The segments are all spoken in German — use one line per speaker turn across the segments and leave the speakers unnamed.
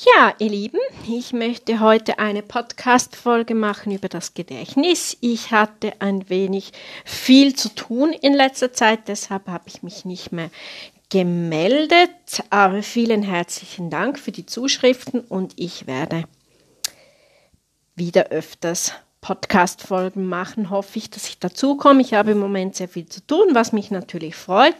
Ja, ihr Lieben, ich möchte heute eine Podcast-Folge machen über das Gedächtnis. Ich hatte ein wenig viel zu tun in letzter Zeit, deshalb habe ich mich nicht mehr gemeldet. Aber vielen herzlichen Dank für die Zuschriften und ich werde wieder öfters Podcast-Folgen machen, hoffe ich, dass ich dazu komme. Ich habe im Moment sehr viel zu tun, was mich natürlich freut.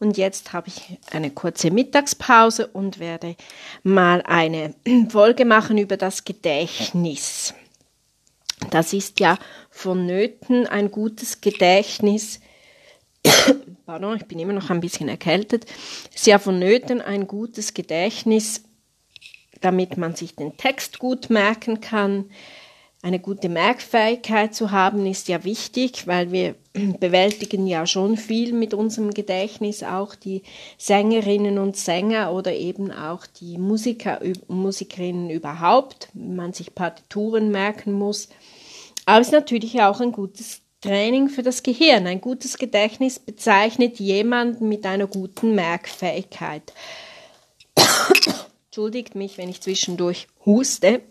Und jetzt habe ich eine kurze Mittagspause und werde mal eine Folge machen über das Gedächtnis. Das ist ja vonnöten ein gutes Gedächtnis. Pardon, ich bin immer noch ein bisschen erkältet. Ist ja vonnöten ein gutes Gedächtnis, damit man sich den Text gut merken kann eine gute Merkfähigkeit zu haben ist ja wichtig, weil wir bewältigen ja schon viel mit unserem Gedächtnis, auch die Sängerinnen und Sänger oder eben auch die Musiker Musikerinnen überhaupt, wenn man sich Partituren merken muss. Aber es ist natürlich auch ein gutes Training für das Gehirn. Ein gutes Gedächtnis bezeichnet jemanden mit einer guten Merkfähigkeit. Entschuldigt mich, wenn ich zwischendurch huste.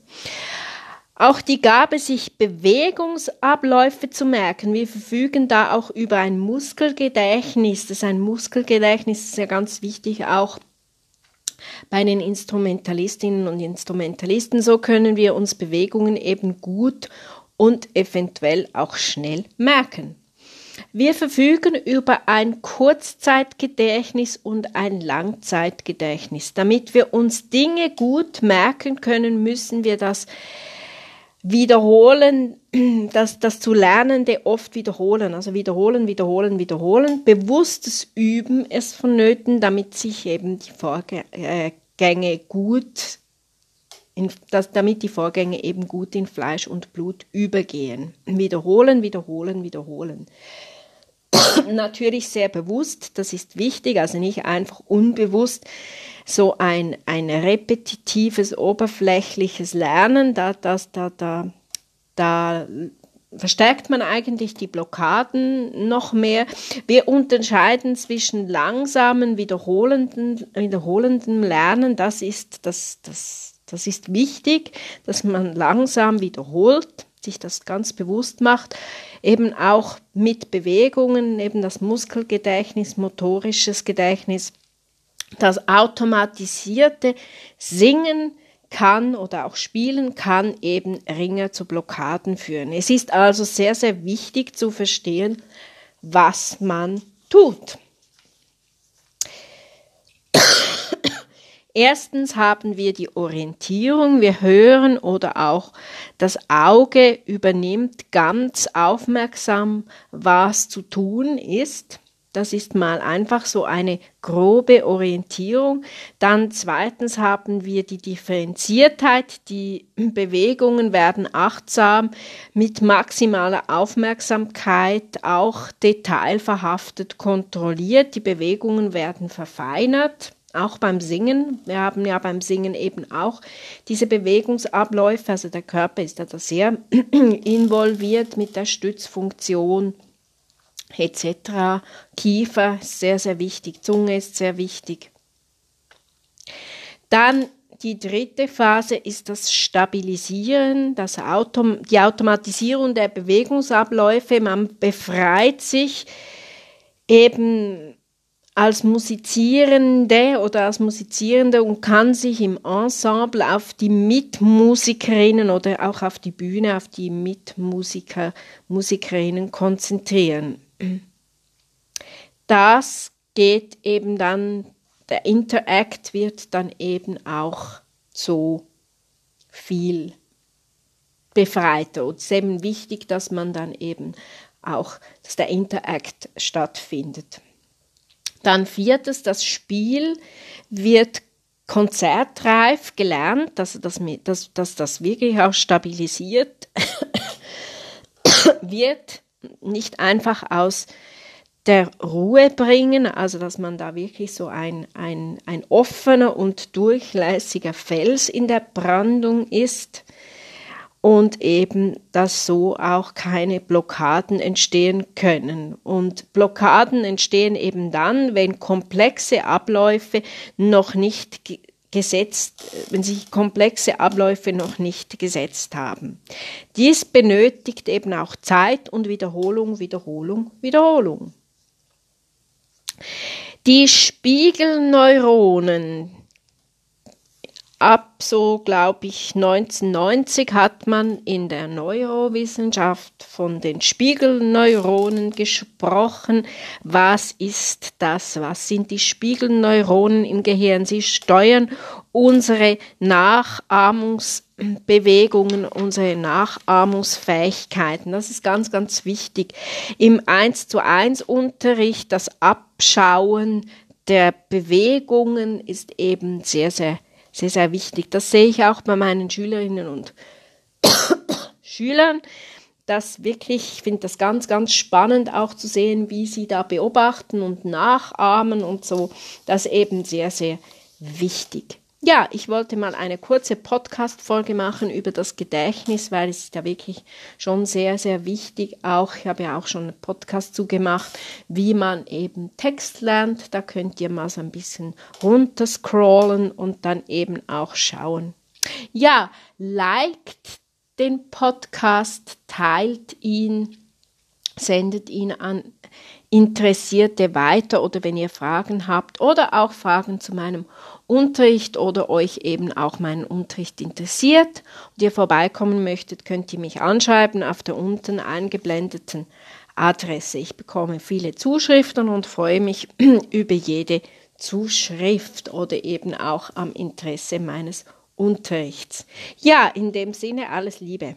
Auch die Gabe, sich Bewegungsabläufe zu merken. Wir verfügen da auch über ein Muskelgedächtnis. Das ist ein Muskelgedächtnis, das ist ja ganz wichtig auch bei den Instrumentalistinnen und Instrumentalisten. So können wir uns Bewegungen eben gut und eventuell auch schnell merken. Wir verfügen über ein Kurzzeitgedächtnis und ein Langzeitgedächtnis. Damit wir uns Dinge gut merken können, müssen wir das wiederholen, das, das zu Lernende oft wiederholen, also wiederholen, wiederholen, wiederholen, bewusstes Üben ist vonnöten, damit sich eben die Vorgänge gut, in, das, damit die Vorgänge eben gut in Fleisch und Blut übergehen. Wiederholen, wiederholen, wiederholen. Natürlich sehr bewusst, das ist wichtig, also nicht einfach unbewusst so ein, ein repetitives, oberflächliches Lernen, da, das, da, da, da verstärkt man eigentlich die Blockaden noch mehr. Wir unterscheiden zwischen langsamen, wiederholenden, wiederholendem Lernen. Das ist, das, das, das ist wichtig, dass man langsam wiederholt, sich das ganz bewusst macht. Eben auch mit Bewegungen, eben das Muskelgedächtnis, motorisches Gedächtnis das automatisierte Singen kann oder auch spielen kann eben Ringe zu Blockaden führen. Es ist also sehr, sehr wichtig zu verstehen, was man tut. Erstens haben wir die Orientierung. Wir hören oder auch das Auge übernimmt ganz aufmerksam, was zu tun ist. Das ist mal einfach so eine grobe Orientierung. Dann zweitens haben wir die Differenziertheit. Die Bewegungen werden achtsam mit maximaler Aufmerksamkeit auch detailverhaftet kontrolliert. Die Bewegungen werden verfeinert auch beim Singen. Wir haben ja beim Singen eben auch diese Bewegungsabläufe. Also der Körper ist da sehr involviert mit der Stützfunktion etc. Kiefer ist sehr, sehr wichtig, Zunge ist sehr wichtig. Dann die dritte Phase ist das Stabilisieren, das Autom die Automatisierung der Bewegungsabläufe. Man befreit sich eben als Musizierende oder als Musizierende und kann sich im Ensemble auf die Mitmusikerinnen oder auch auf die Bühne, auf die Mitmusiker, Musikerinnen konzentrieren. Das geht eben dann, der Interact wird dann eben auch so viel befreiter. Und es ist eben wichtig, dass man dann eben auch, dass der Interact stattfindet. Dann viertes, das Spiel wird konzertreif gelernt, dass das, dass, dass das wirklich auch stabilisiert wird nicht einfach aus der Ruhe bringen, also dass man da wirklich so ein, ein, ein offener und durchlässiger Fels in der Brandung ist und eben, dass so auch keine Blockaden entstehen können. Und Blockaden entstehen eben dann, wenn komplexe Abläufe noch nicht gesetzt, wenn sich komplexe Abläufe noch nicht gesetzt haben. Dies benötigt eben auch Zeit und Wiederholung, Wiederholung, Wiederholung. Die Spiegelneuronen, ab so, glaube ich, 1990 hat man in der Neurowissenschaft von den Spiegelneuronen gesprochen. Was ist das? Was sind die Spiegelneuronen im Gehirn? Sie steuern unsere Nachahmungsbewegungen, unsere Nachahmungsfähigkeiten. Das ist ganz, ganz wichtig. Im 1 zu 1 Unterricht, das Abschauen der Bewegungen ist eben sehr, sehr sehr, sehr wichtig. Das sehe ich auch bei meinen Schülerinnen und Schülern. Das wirklich, ich finde das ganz, ganz spannend auch zu sehen, wie sie da beobachten und nachahmen und so. Das eben sehr, sehr wichtig. Ja, ich wollte mal eine kurze Podcast-Folge machen über das Gedächtnis, weil es ist ja wirklich schon sehr, sehr wichtig. Auch, ich habe ja auch schon einen Podcast zugemacht, wie man eben Text lernt. Da könnt ihr mal so ein bisschen runterscrollen und dann eben auch schauen. Ja, liked den Podcast, teilt ihn, sendet ihn an Interessierte weiter oder wenn ihr Fragen habt oder auch Fragen zu meinem Unterricht oder euch eben auch meinen Unterricht interessiert und ihr vorbeikommen möchtet, könnt ihr mich anschreiben auf der unten eingeblendeten Adresse. Ich bekomme viele Zuschriften und freue mich über jede Zuschrift oder eben auch am Interesse meines Unterrichts. Ja, in dem Sinne alles Liebe.